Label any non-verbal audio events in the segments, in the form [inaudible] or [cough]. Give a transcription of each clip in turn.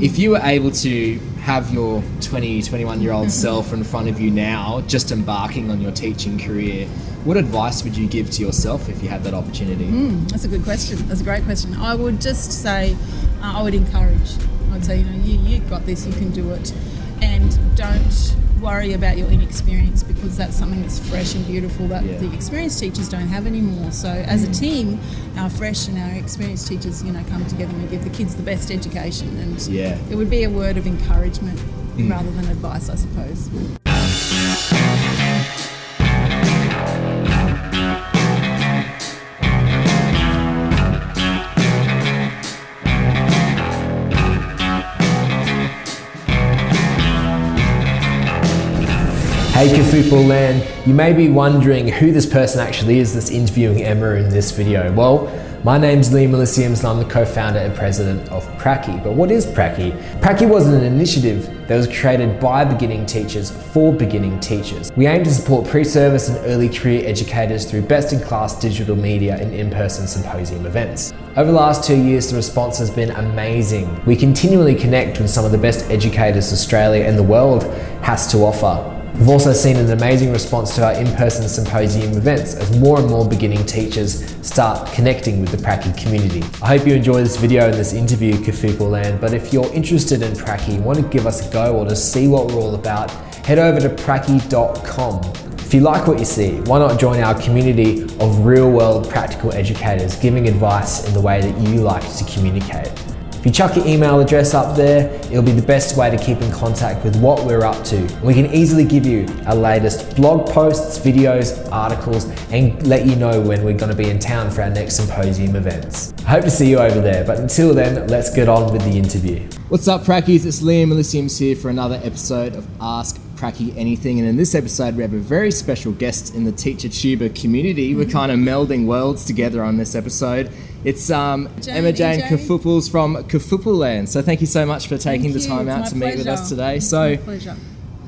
If you were able to have your 20, 21 year old self in front of you now, just embarking on your teaching career, what advice would you give to yourself if you had that opportunity? Mm, that's a good question. That's a great question. I would just say, uh, I would encourage. I'd say, you know, you, you got this, you can do it. And don't worry about your inexperience because that's something that's fresh and beautiful that Yeah. the experienced teachers don't have anymore. So as a mm. team, our fresh and our experienced teachers, you know, come together and we give the kids the best education. And Yeah. it would be a word of encouragement mm. rather than advice, I suppose. Hey Kafootball Land, you may be wondering who this person actually is that's interviewing Emma in this video. Well, my name's Lee Elysiums and I'm the co-founder and president of Pracky. But what is Pracky? Pracky was an initiative that was created by beginning teachers for beginning teachers. We aim to support pre-service and early career educators through best-in-class digital media and in-person symposium events. Over the last two years, the response has been amazing. We continually connect with some of the best educators Australia and the world has to offer. We've also seen an amazing response to our in-person symposium events as more and more beginning teachers start connecting with the Pracky community. I hope you enjoy this video and this interview, Kafootball Land, but if you're interested in Pracky, want to give us a go or to see what we're all about, head over to pracky.com. If you like what you see, why not join our community of real-world practical educators giving advice in the way that you like to communicate. If you chuck your email address up there, it'll be the best way to keep in contact with what we're up to. We can easily give you our latest blog posts, videos, articles, and let you know when we're going to be in town for our next symposium events. I hope to see you over there, but until then, let's get on with the interview. What's up, Prackies? It's Liam Elysiums here for another episode of Ask Pracky Anything. And in this episode, we have a very special guest in the Teacher Tuber community. We're kind of melding worlds together on this episode. It's um, Jane, Emma Jane EJ. Kafooples from Kafoople Land. So thank you so much for taking Thank the time It's out to meet with us today. It's So pleasure.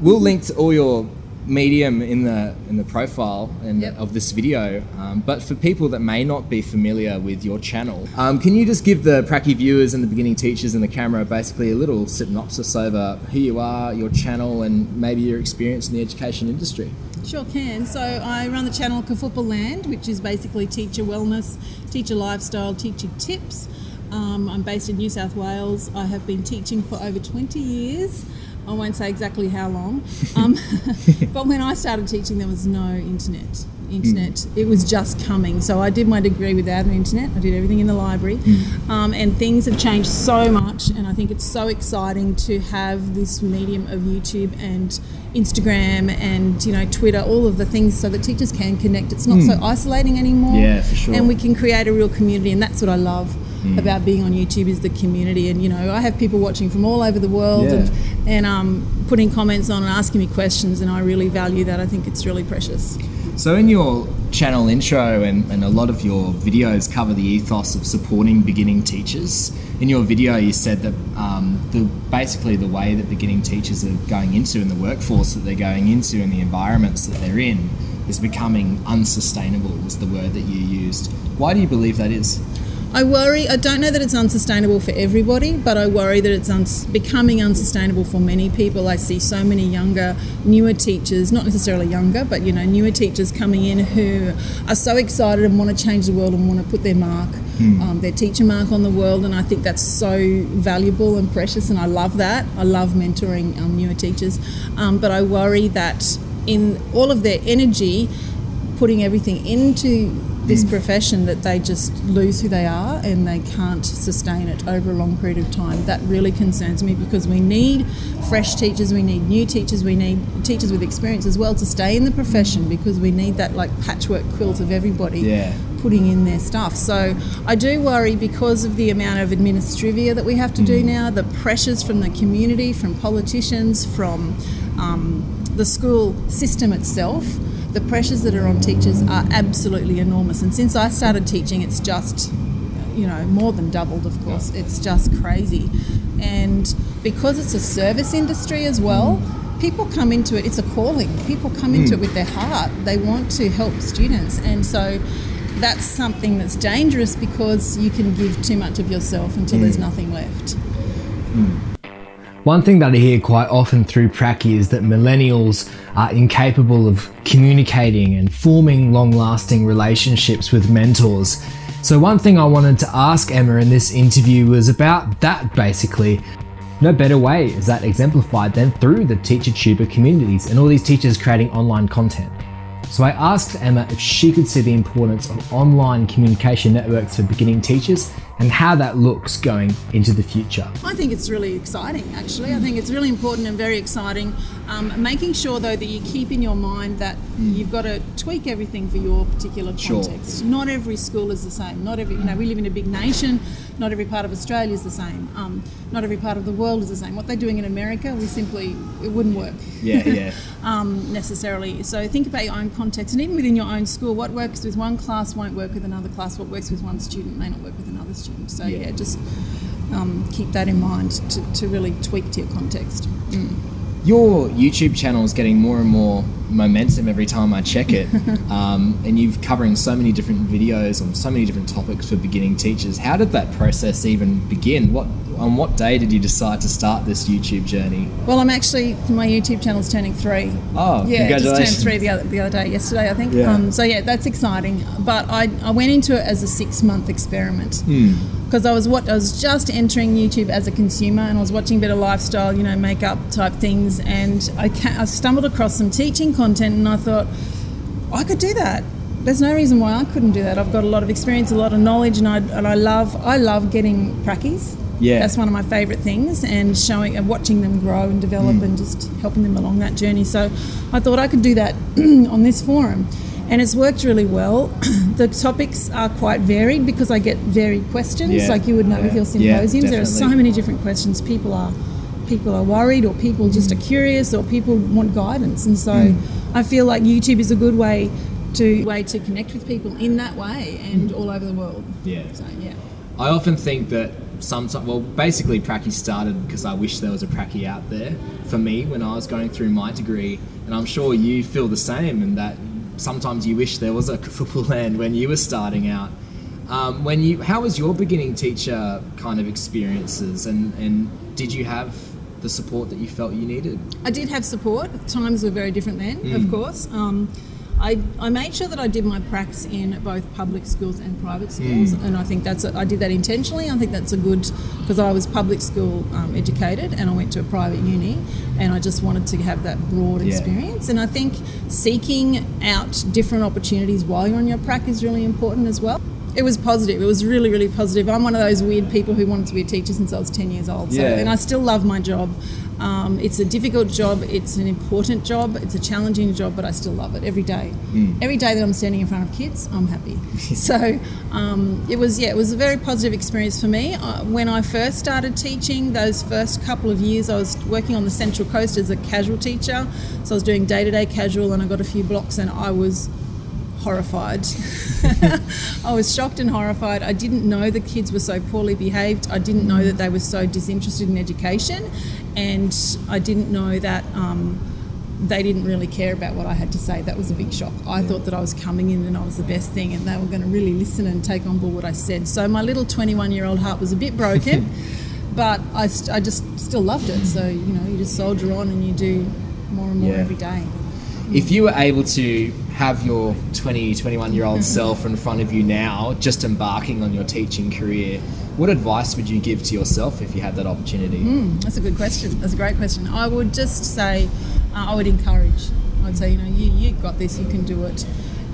we'll link to all your medium in the in the profile and Yep. of this video. Um, but for people that may not be familiar with your channel, um, can you just give the Pracky viewers and the beginning teachers and the camera basically a little synopsis over who you are, your channel, and maybe your experience in the education industry? Sure can. So I run the channel Kafupa Land, which is basically teacher wellness, teacher lifestyle, teacher tips. Um, I'm based in New South Wales. I have been teaching for over 20 years. I won't say exactly how long. [laughs] Um, [laughs] but when I started teaching, there was no internet. Internet, it was just coming. So I did my degree without an internet. I did everything in the library, um, and things have changed so much. And I think it's so exciting to have this medium of YouTube and Instagram and you know Twitter, all of the things, so that teachers can connect. It's not so isolating anymore. Yeah, for sure. And we can create a real community, and that's what I love about being on YouTube is the community. And you know, I have people watching from all over the world Yeah. and and um, putting comments on and asking me questions, and I really value that. I think it's really precious. So, in your channel intro and, and a lot of your videos cover the ethos of supporting beginning teachers. In your video, you said that um, the basically the way that beginning teachers are going into in the workforce that they're going into and the environments that they're in is becoming unsustainable. Was the word that you used? Why do you believe that is? I worry. I don't know that it's unsustainable for everybody, but I worry that it's uns- becoming unsustainable for many people. I see so many younger, newer teachers, not necessarily younger, but you know, newer teachers coming in who are so excited and want to change the world and want to put their mark, um, their teacher mark on the world. And I think that's so valuable and precious, and I love that. I love mentoring um, newer teachers, um, but I worry that in all of their energy, putting everything into this hmm. profession that they just lose who they are and they can't sustain it over a long period of time. That really concerns me because we need fresh teachers, we need new teachers, we need teachers with experience as well to stay in the profession hmm. because we need that like patchwork quilt of everybody Yeah. putting in their stuff. So I do worry because of the amount of administrivia that we have to do hmm. now, the pressures from the community, from politicians, from um, the school system itself. The pressures that are on teachers are absolutely enormous. And since I started teaching, it's just, you know, more than doubled, of course. It's just crazy. And because it's a service industry as well, people come into it, it's a calling. People come into hmm. it with their heart. They want to help students. And so that's something that's dangerous because you can give too much of yourself until hmm. there's nothing left. Hmm. One thing that I hear quite often through Pracky is that millennials are incapable of communicating and forming long lasting relationships with mentors. So, one thing I wanted to ask Emma in this interview was about that basically. No better way is that exemplified than through the teacher tuber communities and all these teachers creating online content. So I asked Emma if she could see the importance of online communication networks for beginning teachers and how that looks going into the future. I think it's really exciting, actually. I think it's really important and very exciting. Um, making sure, though, that you keep in your mind that mm. you've got to tweak everything for your particular context. Sure. Not every school is the same. Not every, you know, we live in a big nation. Not every part of Australia is the same. Um, not every part of the world is the same. What they're doing in America, we simply it wouldn't work. Yeah, yeah. [laughs] um, necessarily. So think about your own context, and even within your own school, what works with one class won't work with another class. What works with one student may not work with another student. So yeah, yeah just um, keep that in mind to, to really tweak to your context. Mm. Your YouTube channel is getting more and more momentum every time I check it, [laughs] um, and you're covering so many different videos on so many different topics for beginning teachers. How did that process even begin? What on what day did you decide to start this YouTube journey? Well, I'm actually my YouTube channel's turning three. Oh, yeah, just turned three the other the other day, yesterday, I think. Yeah. Um, so yeah, that's exciting. But I I went into it as a six month experiment. Hmm because I was what I was just entering YouTube as a consumer and I was watching a bit of lifestyle, you know, makeup type things, and I, I stumbled across some teaching content, and I thought I could do that. There's no reason why I couldn't do that. I've got a lot of experience, a lot of knowledge, and I and I love I love getting prackies. Yeah, that's one of my favourite things, and showing and watching them grow and develop, mm. and just helping them along that journey. So, I thought I could do that [clears throat] on this forum and it's worked really well. [clears throat] the topics are quite varied because I get varied questions, yeah. like you would know yeah. with your symposiums. Yeah, there are so many different questions. People are people are worried, or people just are curious, or people want guidance, and so mm. I feel like YouTube is a good way to way to connect with people in that way and all over the world. Yeah. So yeah. I often think that sometimes, well, basically, Pracky started because I wish there was a Pracky out there for me when I was going through my degree, and I'm sure you feel the same, and that sometimes you wish there was a football [laughs] land when you were starting out. Um, when you, how was your beginning teacher kind of experiences, and, and did you have the support that you felt you needed? I did have support. Times were very different then, mm. of course. Um, I, I made sure that I did my pracs in both public schools and private schools, mm. and I think that's a, I did that intentionally. I think that's a good because I was public school um, educated and I went to a private uni, and I just wanted to have that broad yeah. experience. And I think seeking out different opportunities while you're on your prac is really important as well. It was positive. It was really, really positive. I'm one of those weird people who wanted to be a teacher since I was 10 years old. So, yeah. and I still love my job. Um, it's a difficult job. It's an important job. It's a challenging job, but I still love it every day. Mm. Every day that I'm standing in front of kids, I'm happy. [laughs] so um, it was, yeah, it was a very positive experience for me. Uh, when I first started teaching, those first couple of years, I was working on the Central Coast as a casual teacher. So I was doing day to day casual, and I got a few blocks, and I was horrified. [laughs] I was shocked and horrified. I didn't know the kids were so poorly behaved. I didn't know that they were so disinterested in education, and I didn't know that. Um, they didn't really care about what I had to say. That was a big shock. I yeah. thought that I was coming in and I was the best thing, and they were going to really listen and take on board what I said. So my little 21 year old heart was a bit broken, [laughs] but I, st- I just still loved it. So, you know, you just soldier on and you do more and more yeah. every day. If you were able to have your 20, 21 year old self in front of you now, just embarking on your teaching career, what advice would you give to yourself if you had that opportunity? Mm, that's a good question. That's a great question. I would just say, uh, I would encourage. I'd say, you know, you, you got this, you can do it.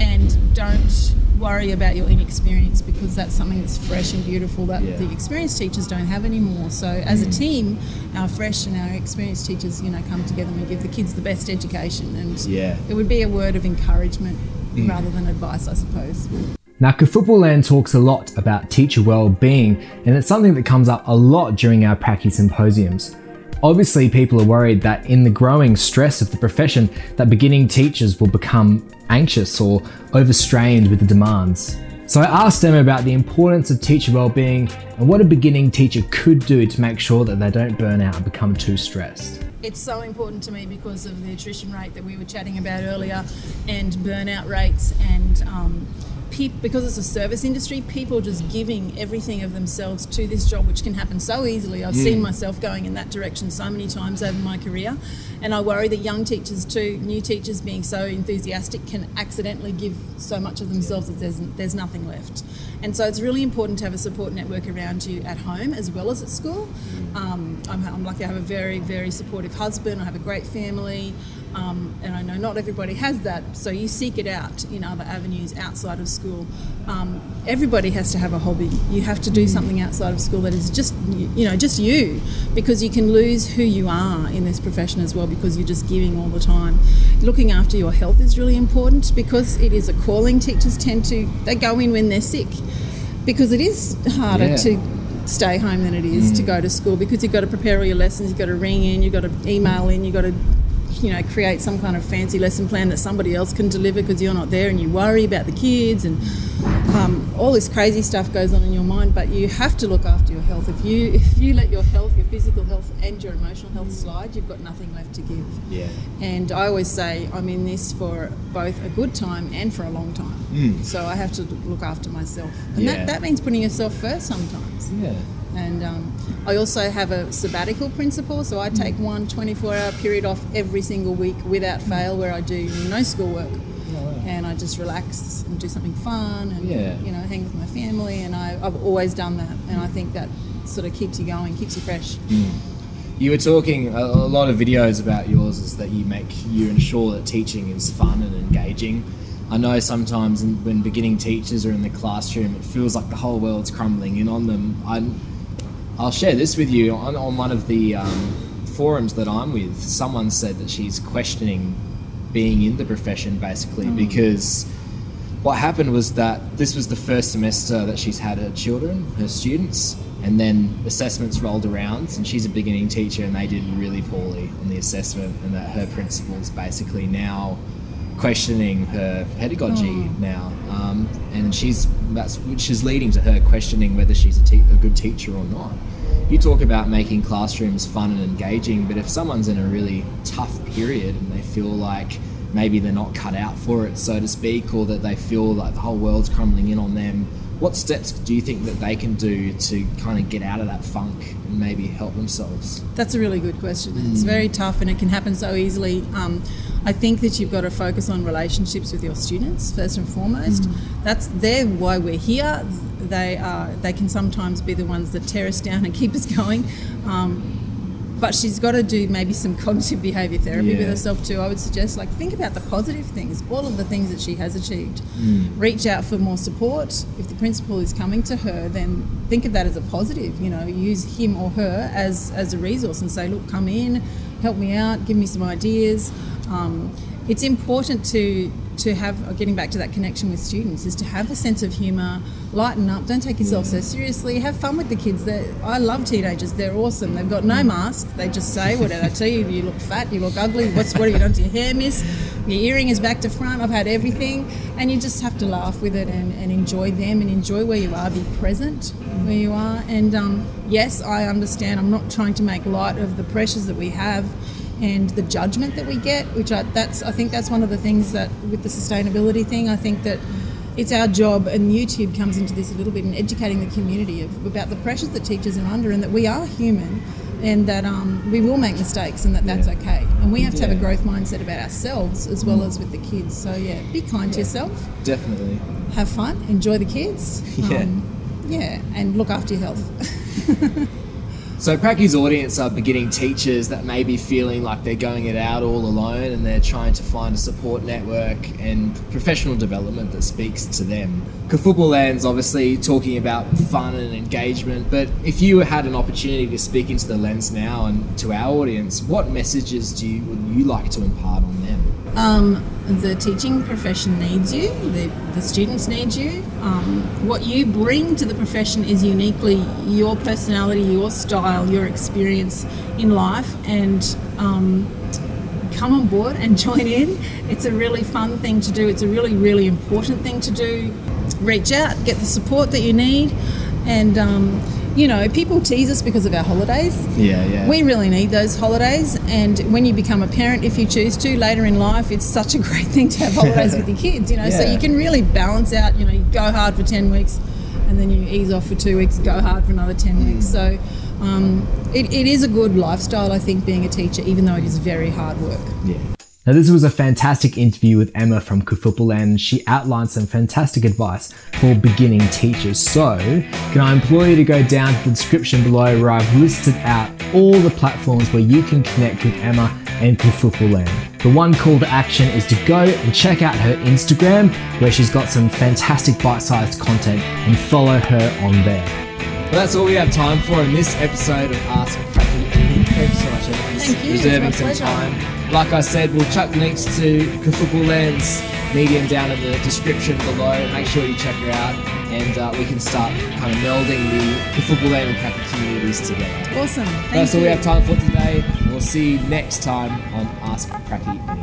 And don't worry about your inexperience because that's something that's fresh and beautiful that yeah. the experienced teachers don't have anymore. So as a mm. team, our fresh and our experienced teachers, you know, come together and we give the kids the best education. And yeah. it would be a word of encouragement mm. rather than advice, I suppose. Now, Football Land talks a lot about teacher well-being, and it's something that comes up a lot during our Pracky symposiums. Obviously, people are worried that in the growing stress of the profession, that beginning teachers will become anxious or overstrained with the demands. So I asked them about the importance of teacher well-being and what a beginning teacher could do to make sure that they don't burn out and become too stressed. It's so important to me because of the attrition rate that we were chatting about earlier and burnout rates and um, peop because it's a service industry, people just giving everything of themselves to this job, which can happen so easily. I've seen myself going in that direction so many times over my career, and I worry that young teachers too, new teachers being so enthusiastic, can accidentally give so much of themselves that there's there's nothing left. And so it's really important to have a support network around you at home as well as at school. Um, I'm, I'm lucky I have a very, very supportive husband, I have a great family, um, and I know not everybody has that, so you seek it out in other avenues outside of school. Um, everybody has to have a hobby. You have to do something outside of school that is just, you know, just you, because you can lose who you are in this profession as well because you're just giving all the time. Looking after your health is really important because it is a calling. Teachers tend to, they go in when they're sick because it is harder Yeah. to stay home than it is to go to school because you've got to prepare all your lessons, you've got to ring in, you've got to email in, you've got to you know create some kind of fancy lesson plan that somebody else can deliver because you're not there and you worry about the kids and um, all this crazy stuff goes on in your mind but you have to look after your health if you if you let your health your physical health and your emotional health slide you've got nothing left to give Yeah. and I always say I'm in this for both a good time and for a long time. So I have to look after myself. And Mm. Yeah. that, that means putting yourself first sometimes. Yeah. And um, I also have a sabbatical principle. So I Mm. take one 24 hour period off every single week without fail where I do no schoolwork. And I just relax and do something fun and, Yeah. you know, hang with my family. And I, I've always done that. And I think that sort of keeps you going, keeps you fresh. You were talking a, a lot of videos about yours is that you make you ensure that teaching is fun and engaging. I know sometimes when beginning teachers are in the classroom, it feels like the whole world's crumbling in on them. I, I'll share this with you on, on one of the um, forums that I'm with. Someone said that she's questioning being in the profession basically because what happened was that this was the first semester that she's had her children, her students, and then assessments rolled around, and she's a beginning teacher, and they did really poorly on the assessment, and that her principal's basically now questioning her pedagogy now, um, and she's that's which is leading to her questioning whether she's a, te- a good teacher or not. You talk about making classrooms fun and engaging, but if someone's in a really tough period and they feel like maybe they're not cut out for it, so to speak, or that they feel like the whole world's crumbling in on them, what steps do you think that they can do to kind of get out of that funk and maybe help themselves? That's a really good question. It's very tough and it can happen so easily. Um, I think that you've got to focus on relationships with your students first and foremost. That's they're why we're here. They are they can sometimes be the ones that tear us down and keep us [laughs] going. Um, but she's got to do maybe some cognitive behavior therapy with herself too. I would suggest like think about the positive things, all of the things that she has achieved. Reach out for more support. If the principal is coming to her, then think of that as a positive. You know, use him or her as as a resource and say, look, come in, help me out, give me some ideas. Um, it's important to to have uh, getting back to that connection with students is to have a sense of humor lighten up don't take yourself so seriously have fun with the kids i love teenagers they're awesome they've got no mask they just say whatever they tell you you look fat you look ugly what's what have you done to your hair miss? Your earring is back to front i've had everything and you just have to laugh with it and, and enjoy them and enjoy where you are be present where you are and um, yes i understand i'm not trying to make light of the pressures that we have and the judgment that we get, which I, that's I think that's one of the things that with the sustainability thing, I think that it's our job, and YouTube comes into this a little bit in educating the community of, about the pressures that teachers are under, and that we are human, and that um, we will make mistakes, and that that's Yeah. okay, and we have to have a growth mindset about ourselves as well as with the kids. So yeah, be kind to yourself, Definitely. have fun, enjoy the kids, [laughs] Yeah. yeah, and look after your health. [laughs] So Pracky's audience are beginning teachers that may be feeling like they're going it out all alone and they're trying to find a support network and professional development that speaks to them. Football Land's obviously talking about fun and engagement, but if you had an opportunity to speak into the lens now and to our audience, what messages do you would you like to impart on them? Um, the teaching profession needs you. The, the students need you. Um, what you bring to the profession is uniquely your personality, your style, your experience in life, and um, come on board and [laughs] join in. It's a really fun thing to do. It's a really, really important thing to do. Reach out, get the support that you need, and um, you know, people tease us because of our holidays. Yeah, yeah. We really need those holidays, and when you become a parent, if you choose to later in life, it's such a great thing to have holidays with your [laughs] kids. You know, so you can really balance out. You know, you go hard for ten weeks, and then you ease off for two weeks, go hard for another ten weeks. So. Um, it, it is a good lifestyle, I think, being a teacher, even though it is very hard work. yeah. Now, this was a fantastic interview with Emma from Kufupu and she outlined some fantastic advice for beginning teachers. So, can I implore you to go down to the description below where I've listed out all the platforms where you can connect with Emma and Kufupu The one call to action is to go and check out her Instagram where she's got some fantastic bite-sized content and follow her on there. Well, that's all we have time for in this episode of Ask Pracky. Thank you so much, Emma, you, reserving some pleasure. time. Like I said, we'll chuck links to Kafuku Land's medium down in the description below. Make sure you check her out, and uh, we can start kind of melding the Kafuku Land and Pracky communities together. Awesome. Thank That's all we have time for today. We'll see you next time on Ask Pracky.